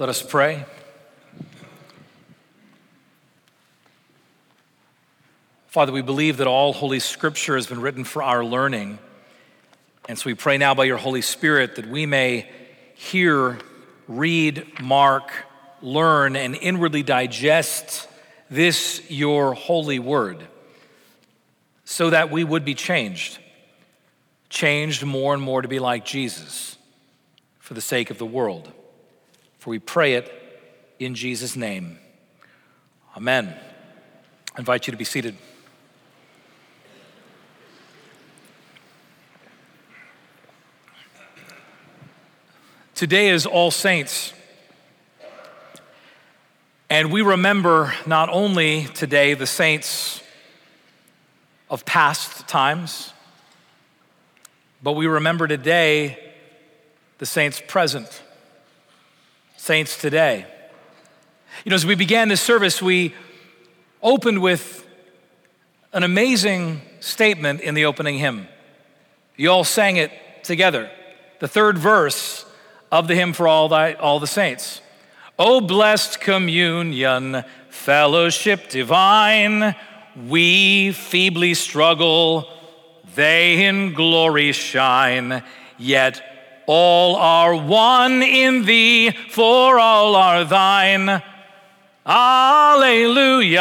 Let us pray. Father, we believe that all Holy Scripture has been written for our learning. And so we pray now by your Holy Spirit that we may hear, read, mark, learn, and inwardly digest this your holy word so that we would be changed, changed more and more to be like Jesus for the sake of the world. For we pray it in Jesus' name. Amen. I invite you to be seated. Today is All Saints. And we remember not only today the saints of past times, but we remember today the saints present saints today. You know, as we began this service, we opened with an amazing statement in the opening hymn. You all sang it together, the third verse of the hymn for all, thy, all the saints. O blessed communion, fellowship divine, we feebly struggle, they in glory shine, yet all are one in thee, for all are thine. Alleluia,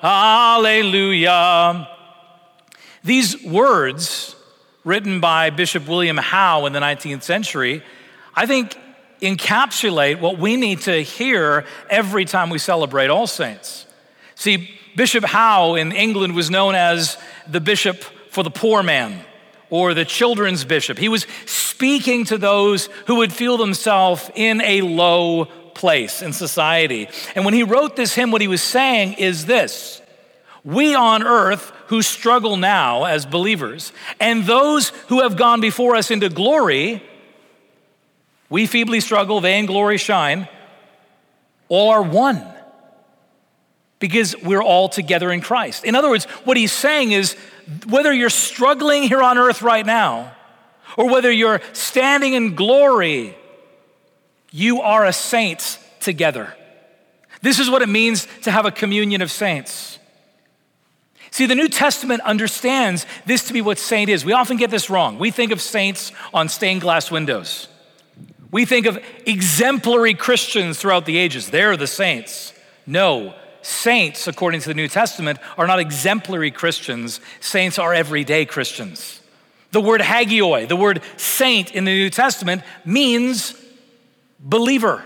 Alleluia. These words, written by Bishop William How in the 19th century, I think encapsulate what we need to hear every time we celebrate All Saints. See, Bishop How in England was known as the bishop for the poor man or the children's bishop. He was speaking to those who would feel themselves in a low place in society. And when he wrote this hymn, what he was saying is this We on earth who struggle now as believers, and those who have gone before us into glory, we feebly struggle, they in glory shine, all are one because we're all together in Christ. In other words, what he's saying is whether you're struggling here on earth right now or whether you're standing in glory, you are a saint together. This is what it means to have a communion of saints. See, the New Testament understands this to be what saint is. We often get this wrong. We think of saints on stained glass windows. We think of exemplary Christians throughout the ages. They're the saints. No, saints, according to the New Testament, are not exemplary Christians. Saints are everyday Christians. The word hagioi, the word saint in the New Testament, means believer.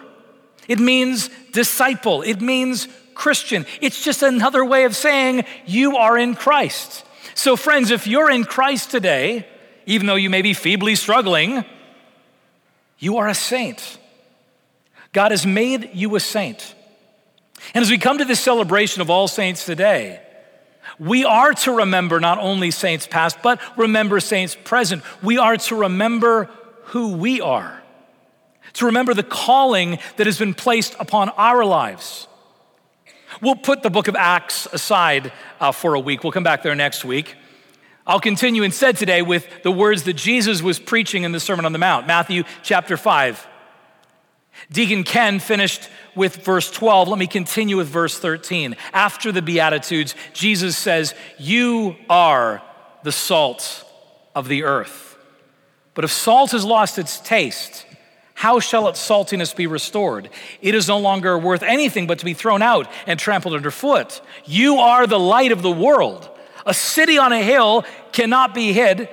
It means disciple. It means Christian. It's just another way of saying you are in Christ. So, friends, if you're in Christ today, even though you may be feebly struggling, you are a saint. God has made you a saint. And as we come to this celebration of All Saints today, we are to remember not only saints past, but remember saints present. We are to remember who we are, to remember the calling that has been placed upon our lives. We'll put the book of Acts aside uh, for a week. We'll come back there next week. I'll continue instead today with the words that Jesus was preaching in the Sermon on the Mount, Matthew chapter 5. Deacon Ken finished with verse 12. Let me continue with verse 13. After the Beatitudes, Jesus says, You are the salt of the earth. But if salt has lost its taste, how shall its saltiness be restored? It is no longer worth anything but to be thrown out and trampled underfoot. You are the light of the world. A city on a hill cannot be hid.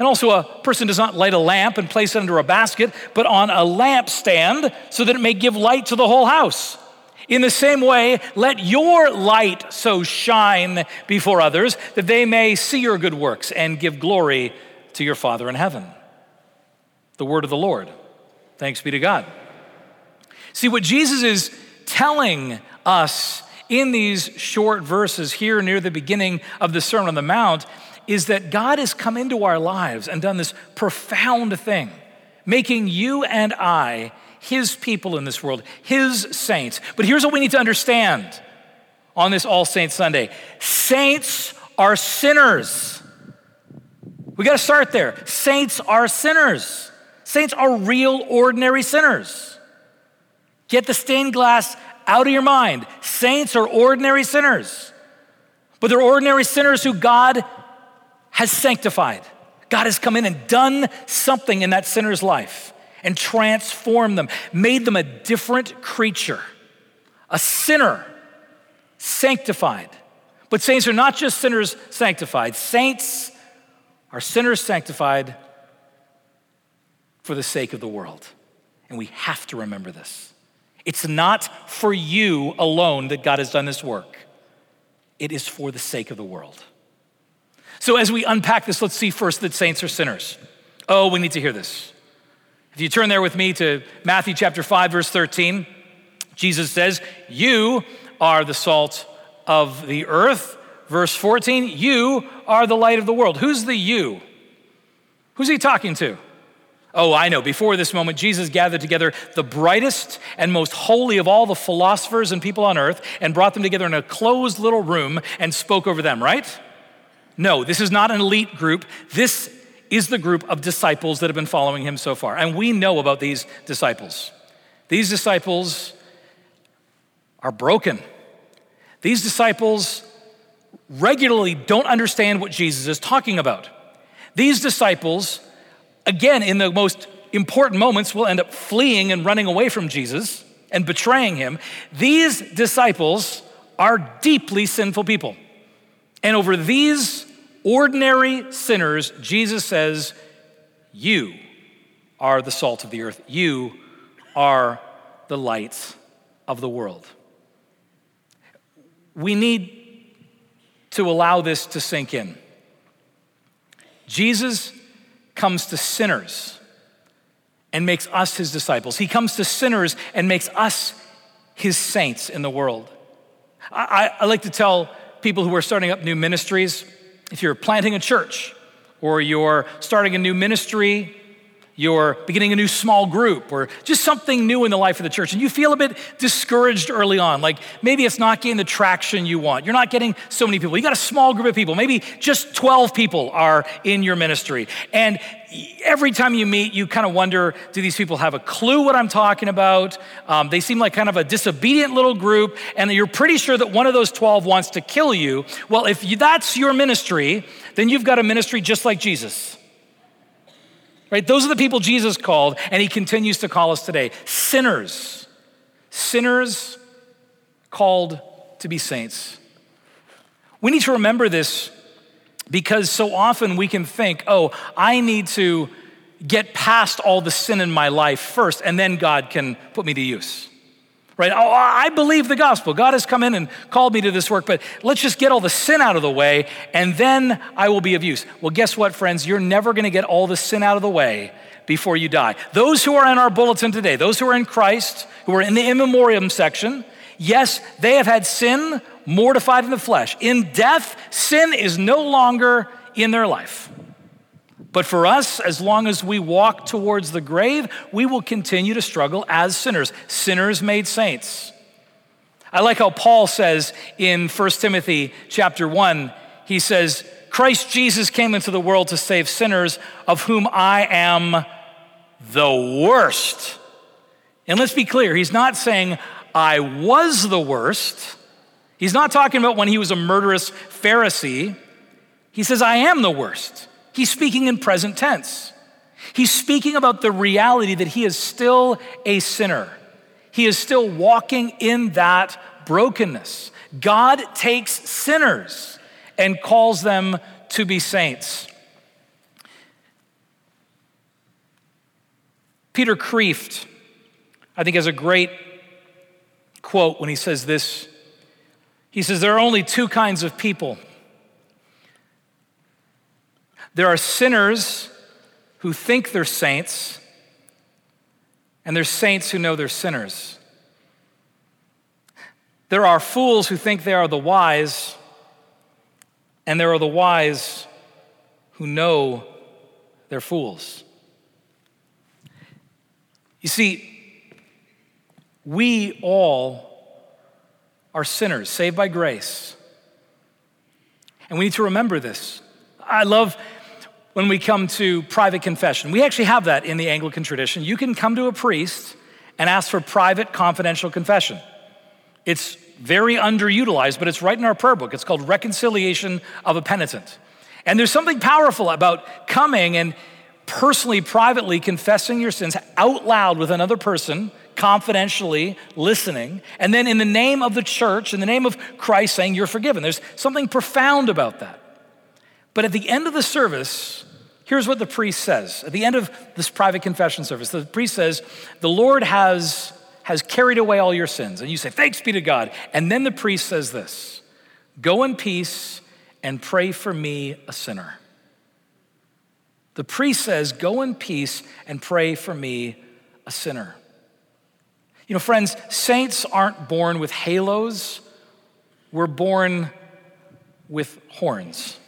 And also, a person does not light a lamp and place it under a basket, but on a lampstand so that it may give light to the whole house. In the same way, let your light so shine before others that they may see your good works and give glory to your Father in heaven. The word of the Lord. Thanks be to God. See, what Jesus is telling us in these short verses here near the beginning of the Sermon on the Mount is that God has come into our lives and done this profound thing, making you and I his people in this world, his saints. But here's what we need to understand on this All Saints Sunday saints are sinners. We got to start there. Saints are sinners. Saints are real, ordinary sinners. Get the stained glass out of your mind. Saints are ordinary sinners, but they're ordinary sinners who God has sanctified. God has come in and done something in that sinner's life and transformed them, made them a different creature, a sinner sanctified. But saints are not just sinners sanctified, saints are sinners sanctified for the sake of the world. And we have to remember this. It's not for you alone that God has done this work, it is for the sake of the world. So, as we unpack this, let's see first that saints are sinners. Oh, we need to hear this. If you turn there with me to Matthew chapter 5, verse 13, Jesus says, You are the salt of the earth. Verse 14, You are the light of the world. Who's the you? Who's he talking to? Oh, I know. Before this moment, Jesus gathered together the brightest and most holy of all the philosophers and people on earth and brought them together in a closed little room and spoke over them, right? No, this is not an elite group. This is the group of disciples that have been following him so far. And we know about these disciples. These disciples are broken. These disciples regularly don't understand what Jesus is talking about. These disciples, again, in the most important moments, will end up fleeing and running away from Jesus and betraying him. These disciples are deeply sinful people. And over these ordinary sinners, Jesus says, You are the salt of the earth. You are the light of the world. We need to allow this to sink in. Jesus comes to sinners and makes us his disciples. He comes to sinners and makes us his saints in the world. I, I, like to tell people who are starting up new ministries if you're planting a church or you're starting a new ministry you're beginning a new small group or just something new in the life of the church and you feel a bit discouraged early on like maybe it's not getting the traction you want. You're not getting so many people. You got a small group of people. Maybe just 12 people are in your ministry. And every time you meet you kind of wonder do these people have a clue what i'm talking about? Um, they seem like kind of a disobedient little group and you're pretty sure that one of those 12 wants to kill you. Well if you, that's your ministry then you've got a ministry just like jesus Right? Those are the people Jesus called, and he continues to call us today sinners. Sinners called to be saints. We need to remember this because so often we can think, oh, I need to get past all the sin in my life first, and then God can put me to use right? Oh, I believe the gospel. God has come in and called me to this work, but let's just get all the sin out of the way and then I will be of use. Well, guess what, friends? You're never going to get all the sin out of the way before you die. Those who are in our bulletin today, those who are in Christ, who are in the in memoriam section, yes, they have had sin mortified in the flesh. In death, sin is no longer in their life. But for us, as long as we walk towards the grave, we will continue to struggle as sinners, sinners made saints. I like how Paul says in 1 Timothy chapter 1, he says, Christ Jesus came into the world to save sinners, of whom I am the worst. And let's be clear, he's not saying I was the worst. He's not talking about when he was a murderous Pharisee. He says, I am the worst. He's speaking in present tense. He's speaking about the reality that he is still a sinner. He is still walking in that brokenness. God takes sinners and calls them to be saints. Peter Kreeft, I think, has a great quote when he says this. He says, There are only two kinds of people there are sinners who think they're saints, and there's saints who know they're sinners. There are fools who think they are the wise, and there are the wise who know they're fools. You see, we all are sinners, saved by grace. And we need to remember this. I love when we come to private confession. We actually have that in the Anglican tradition. You can come to a priest and ask for private, confidential confession. It's very underutilized, but it's right in our prayer book. It's called Reconciliation of a Penitent. And there's something powerful about coming and personally, privately confessing your sins out loud with another person, confidentially listening, and then in the name of the church, in the name of Christ, saying you're forgiven. There's something profound about that. But at the end of the service, here's what the priest says. At the end of this private confession service, the priest says, The Lord has, has carried away all your sins. And you say, Thanks be to God. And then the priest says this Go in peace and pray for me, a sinner. The priest says, Go in peace and pray for me, a sinner. You know, friends, saints aren't born with halos, we're born with horns.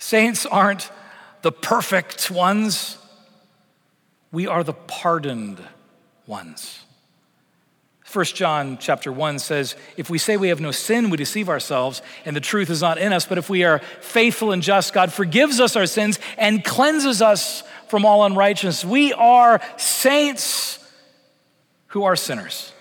Saints aren't the perfect ones, we are the pardoned ones. 1 John chapter 1 says, If we say we have no sin, we deceive ourselves, and the truth is not in us. But if we are faithful and just, God forgives us our sins and cleanses us from all unrighteousness. We are saints who are sinners.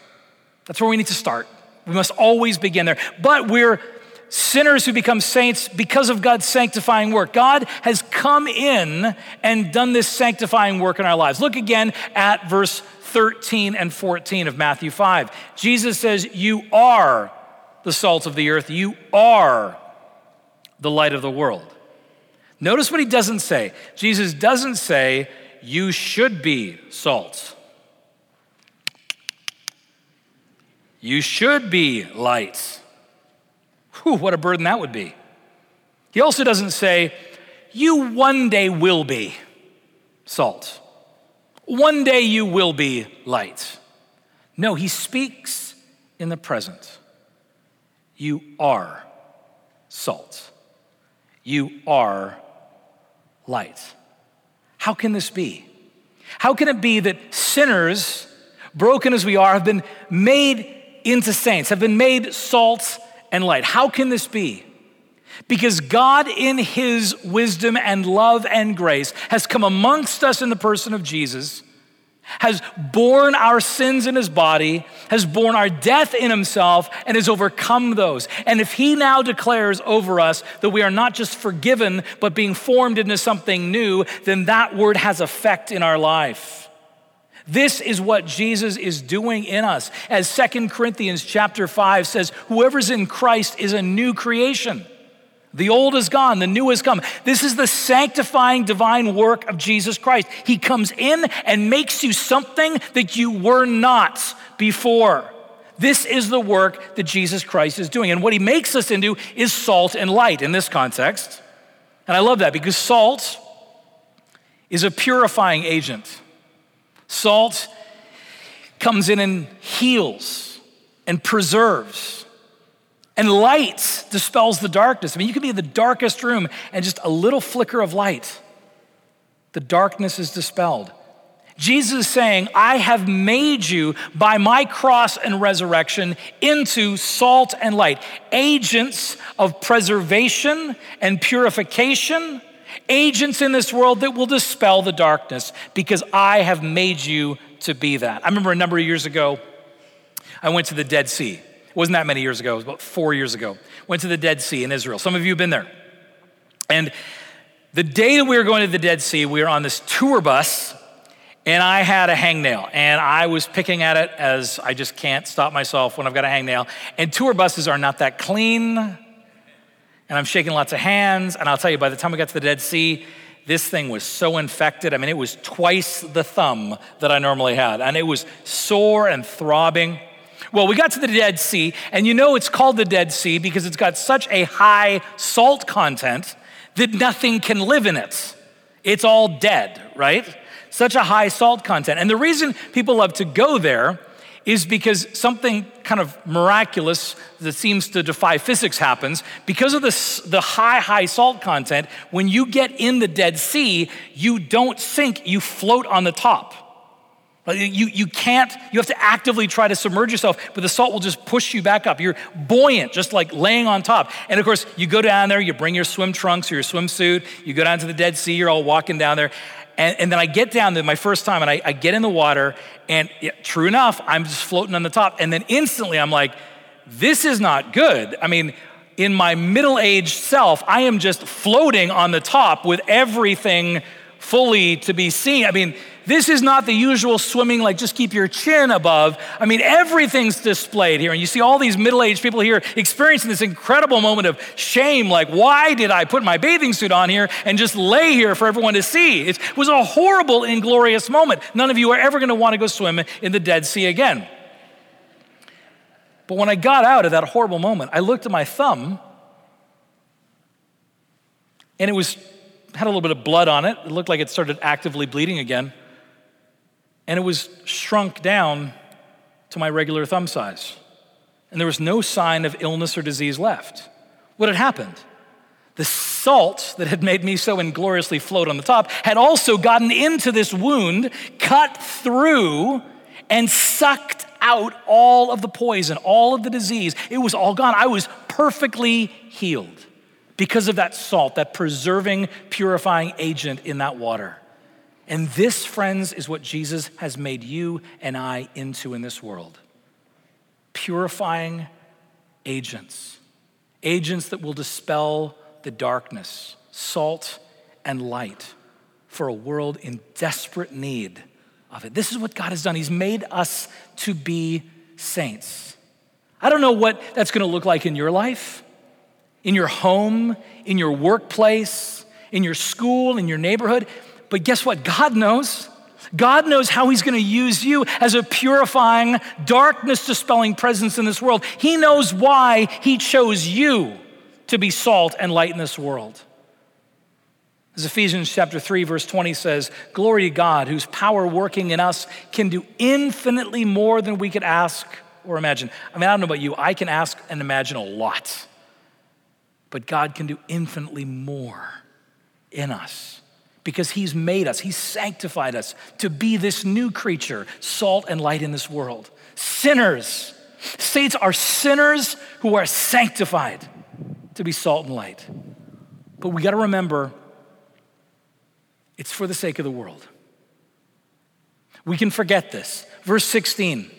That's where we need to start. We must always begin there. But we're sinners who become saints because of God's sanctifying work. God has come in and done this sanctifying work in our lives. Look again at verse 13 and 14 of Matthew 5. Jesus says, You are the salt of the earth, you are the light of the world. Notice what he doesn't say. Jesus doesn't say, You should be salt. You should be light. Whew, what a burden that would be. He also doesn't say, You one day will be salt. One day you will be light. No, he speaks in the present. You are salt. You are light. How can this be? How can it be that sinners, broken as we are, have been made into saints, have been made salt and light? How can this be? Because God, in his wisdom and love and grace, has come amongst us in the person of Jesus, has borne our sins in his body, has borne our death in himself, and has overcome those. And if he now declares over us that we are not just forgiven, but being formed into something new, then that word has effect in our life. This is what Jesus is doing in us. As Second Corinthians chapter 5 says, whoever's in Christ is a new creation. The old is gone, the new has come. This is the sanctifying divine work of Jesus Christ. He comes in and makes you something that you were not before. This is the work that Jesus Christ is doing. And what he makes us into is salt and light in this context. And I love that because salt is a purifying agent. Salt comes in and heals and preserves and light dispels the darkness. I mean, you can be in the darkest room and just a little flicker of light, the darkness is dispelled. Jesus is saying, I have made you by my cross and resurrection into salt and light, agents of preservation and purification, agents in this world that will dispel the darkness because I have made you to be that. I remember a number of years ago, I went to the Dead Sea wasn't that many years ago, it was about four years ago. Went to the Dead Sea in Israel. Some of you have been there. And the day that we were going to the Dead Sea, we were on this tour bus, and I had a hangnail, and I was picking at it as I just can't stop myself when I've got a hangnail. And tour buses are not that clean, and I'm shaking lots of hands. And I'll tell you, by the time we got to the Dead Sea, this thing was so infected. I mean, it was twice the thumb that I normally had, and it was sore and throbbing. Well, we got to the Dead Sea, and you know it's called the Dead Sea because it's got such a high salt content that nothing can live in it. It's all dead, right? Such a high salt content. And the reason people love to go there is because something kind of miraculous that seems to defy physics happens. Because of the, the high, high salt content, when you get in the Dead Sea, you don't sink, you float on the top. You, you can't, you have to actively try to submerge yourself, but the salt will just push you back up. You're buoyant, just like laying on top. And of course, you go down there, you bring your swim trunks or your swimsuit, you go down to the Dead Sea, you're all walking down there. And, and then I get down there my first time and I, I get in the water, and true enough, I'm just floating on the top. And then instantly I'm like, this is not good. I mean, in my middle aged self, I am just floating on the top with everything fully to be seen. I mean, this is not the usual swimming, like just keep your chin above. I mean, everything's displayed here. And you see all these middle aged people here experiencing this incredible moment of shame like, why did I put my bathing suit on here and just lay here for everyone to see? It was a horrible, inglorious moment. None of you are ever going to want to go swim in the Dead Sea again. But when I got out of that horrible moment, I looked at my thumb and it was had a little bit of blood on it. It looked like it started actively bleeding again. And it was shrunk down to my regular thumb size. And there was no sign of illness or disease left. What had happened? The salt that had made me so ingloriously float on the top had also gotten into this wound, cut through, and sucked out all of the poison, all of the disease. It was all gone. I was perfectly healed because of that salt, that preserving, purifying agent in that water. And this, friends, is what Jesus has made you and I into in this world purifying agents, agents that will dispel the darkness, salt and light for a world in desperate need of it. This is what God has done. He's made us to be saints. I don't know what that's going to look like in your life, in your home, in your workplace, in your school, in your neighborhood. But guess what? God knows. God knows how He's going to use you as a purifying, darkness dispelling presence in this world. He knows why He chose you to be salt and light in this world. As Ephesians chapter 3 verse 20 says, "Glory to God whose power working in us can do infinitely more than we could ask or imagine." I mean, I don't know about you, I can ask and imagine a lot. But God can do infinitely more in us because he's made us, he's sanctified us to be this new creature, salt and light in this world. Sinners, saints are sinners who are sanctified to be salt and light. But we got to remember it's for the sake of the world. We can forget this. Verse 16.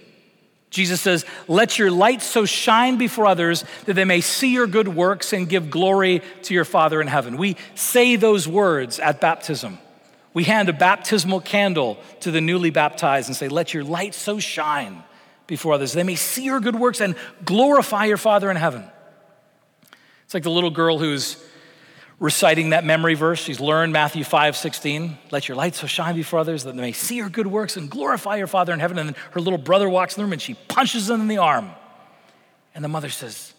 Jesus says, Let your light so shine before others that they may see your good works and give glory to your Father in heaven. We say those words at baptism. We hand a baptismal candle to the newly baptized and say, Let your light so shine before others. They may see your good works and glorify your Father in heaven. It's like the little girl who's reciting that memory verse. She's learned Matthew 5 16. Let your light so shine before others that they may see your good works and glorify your Father in heaven. And then her little brother walks in the room and she punches him in the arm. And the mother says,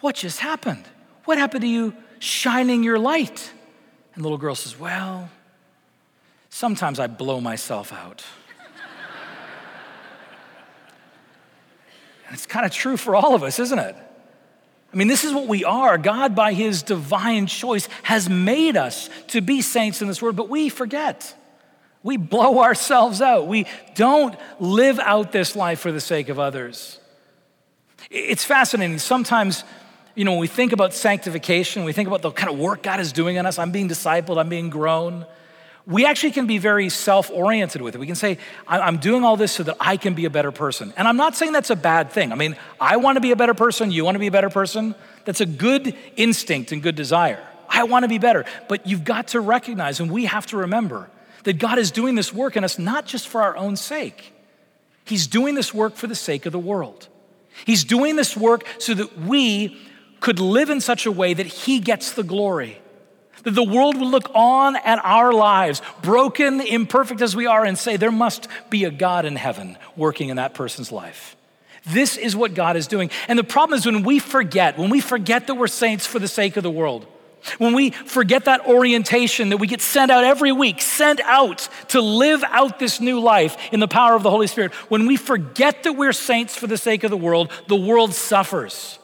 What just happened? What happened to you shining your light? And the little girl says, Well, sometimes I blow myself out. and it's kind of true for all of us, isn't it? I mean, this is what we are. God, by his divine choice, has made us to be saints in this world, but we forget. We blow ourselves out. We don't live out this life for the sake of others. It's fascinating. Sometimes, you know, when we think about sanctification, we think about the kind of work God is doing in us. I'm being discipled, I'm being grown we actually can be very self oriented with it. We can say, I'm doing all this so that I can be a better person. And I'm not saying that's a bad thing. I mean, I want to be a better person, you want to be a better person. That's a good instinct and good desire. I want to be better. But you've got to recognize, and we have to remember, that God is doing this work in us not just for our own sake, He's doing this work for the sake of the world. He's doing this work so that we could live in such a way that He gets the glory. That the world will look on at our lives, broken, imperfect as we are, and say, there must be a God in heaven working in that person's life. This is what God is doing. And the problem is when we forget, when we forget that we're saints for the sake of the world, when we forget that orientation that we get sent out every week, sent out to live out this new life in the power of the Holy Spirit, when we forget that we're saints for the sake of the world, the world suffers.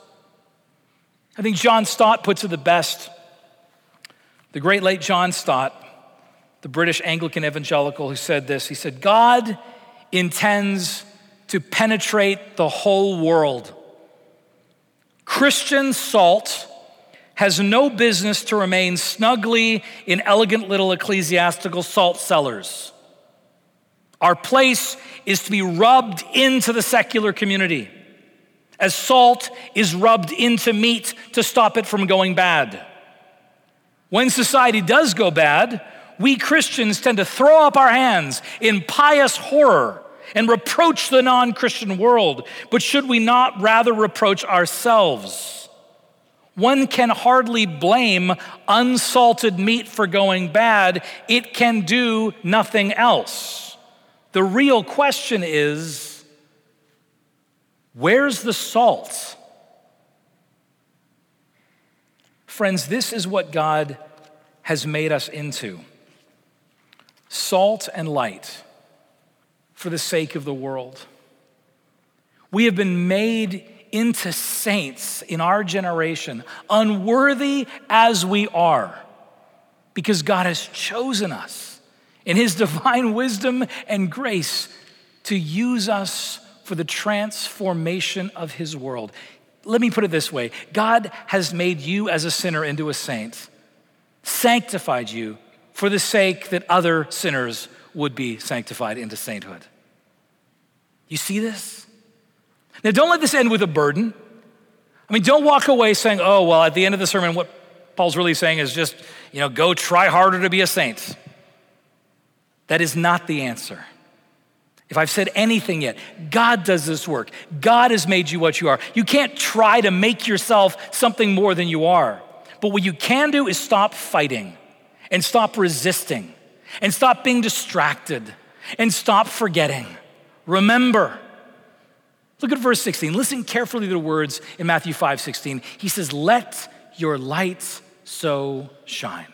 I think John Stott puts it the best the great late John Stott, the British Anglican evangelical, who said this He said, God intends to penetrate the whole world. Christian salt has no business to remain snugly in elegant little ecclesiastical salt cellars. Our place is to be rubbed into the secular community, as salt is rubbed into meat to stop it from going bad. When society does go bad, we Christians tend to throw up our hands in pious horror and reproach the non Christian world. But should we not rather reproach ourselves? One can hardly blame unsalted meat for going bad, it can do nothing else. The real question is where's the salt? Friends, this is what God has made us into salt and light for the sake of the world. We have been made into saints in our generation, unworthy as we are, because God has chosen us in His divine wisdom and grace to use us for the transformation of His world. Let me put it this way God has made you as a sinner into a saint, sanctified you for the sake that other sinners would be sanctified into sainthood. You see this? Now, don't let this end with a burden. I mean, don't walk away saying, oh, well, at the end of the sermon, what Paul's really saying is just, you know, go try harder to be a saint. That is not the answer. If I've said anything yet, God does this work. God has made you what you are. You can't try to make yourself something more than you are. But what you can do is stop fighting and stop resisting and stop being distracted and stop forgetting. Remember. Look at verse 16. Listen carefully to the words in Matthew 5 16. He says, Let your light so shine.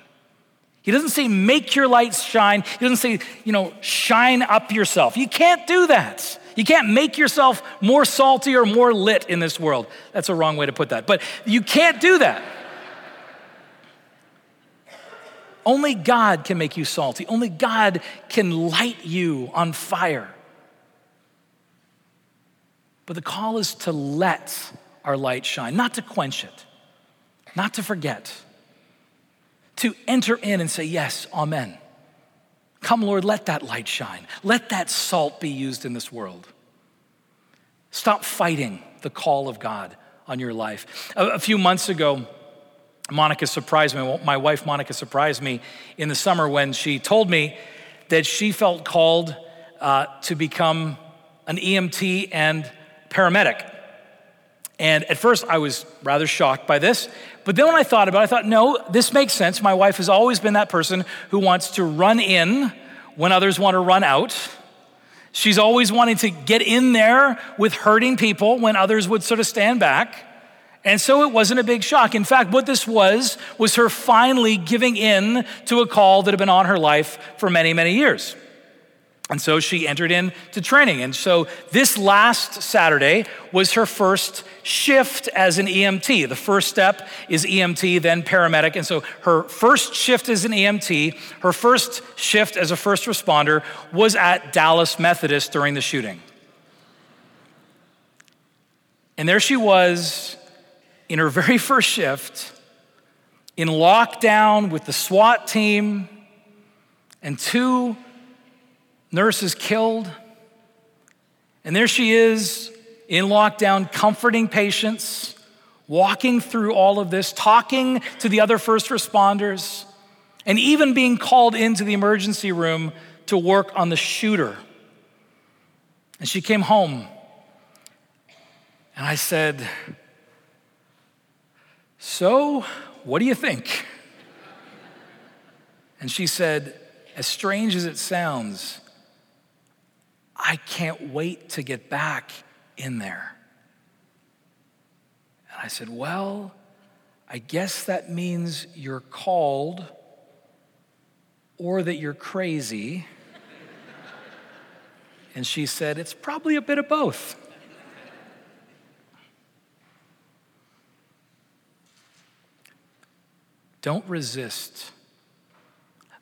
He doesn't say, make your lights shine. He doesn't say, you know, shine up yourself. You can't do that. You can't make yourself more salty or more lit in this world. That's a wrong way to put that. But you can't do that. Only God can make you salty. Only God can light you on fire. But the call is to let our light shine, not to quench it, not to forget, to enter in and say, Yes, Amen. Come, Lord, let that light shine. Let that salt be used in this world. Stop fighting the call of God on your life. A, a few months ago, Monica surprised me. My wife, Monica, surprised me in the summer when she told me that she felt called uh, to become an EMT and paramedic. And at first, I was rather shocked by this. But then when I thought about it, I thought, no, this makes sense. My wife has always been that person who wants to run in when others want to run out. She's always wanting to get in there with hurting people when others would sort of stand back. And so it wasn't a big shock. In fact, what this was, was her finally giving in to a call that had been on her life for many, many years. And so she entered into training. And so this last Saturday was her first shift as an EMT. The first step is EMT, then paramedic. And so her first shift as an EMT, her first shift as a first responder was at Dallas Methodist during the shooting. And there she was in her very first shift in lockdown with the SWAT team and two nurses killed. And there she is in lockdown, comforting patients, walking through all of this, talking to the other first responders, and even being called into the emergency room to work on the shooter. And she came home. And I said, so, what do you think? And she said, As strange as it sounds, I can't wait to get back in there. And I said, Well, I guess that means you're called or that you're crazy. and she said, It's probably a bit of both. Don't resist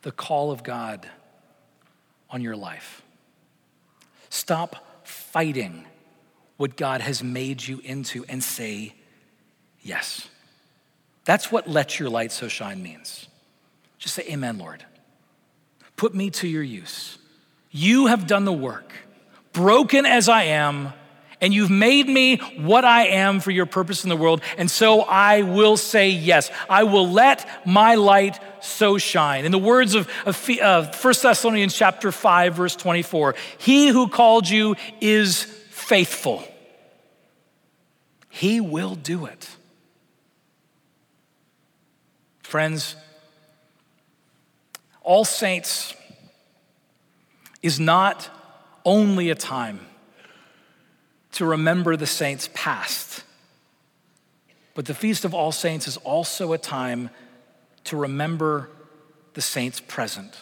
the call of God on your life. Stop fighting what God has made you into and say yes. That's what let your light so shine means. Just say, Amen, Lord. Put me to your use. You have done the work, broken as I am, and you've made me what I am for your purpose in the world. And so I will say yes. I will let my light so shine. In the words of, of, of 1 Thessalonians chapter 5, verse 24, he who called you is faithful. He will do it. Friends, All Saints is not only a time to remember the saints past. But the Feast of All Saints is also a time to remember the saints present.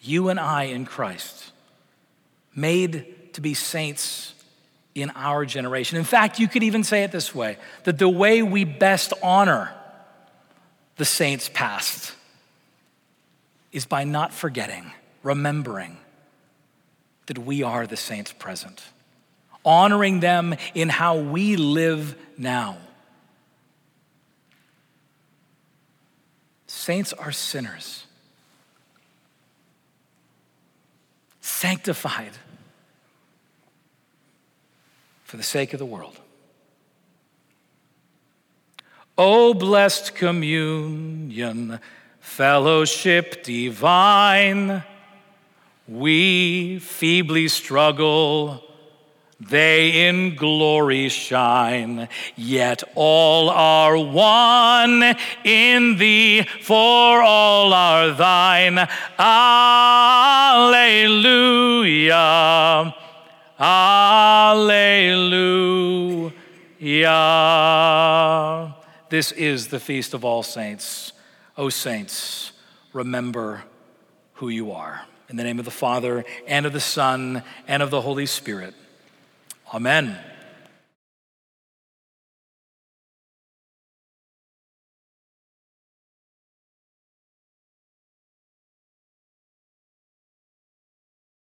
You and I in Christ, made to be saints in our generation. In fact, you could even say it this way that the way we best honor the saints past is by not forgetting, remembering that we are the saints present honoring them in how we live now. Saints are sinners, sanctified for the sake of the world. O blessed communion, fellowship divine, we feebly struggle they in glory shine, yet all are one in thee, for all are thine. Alleluia. Alleluia. This is the feast of all saints. O saints, remember who you are. In the name of the Father, and of the Son, and of the Holy Spirit. Amen.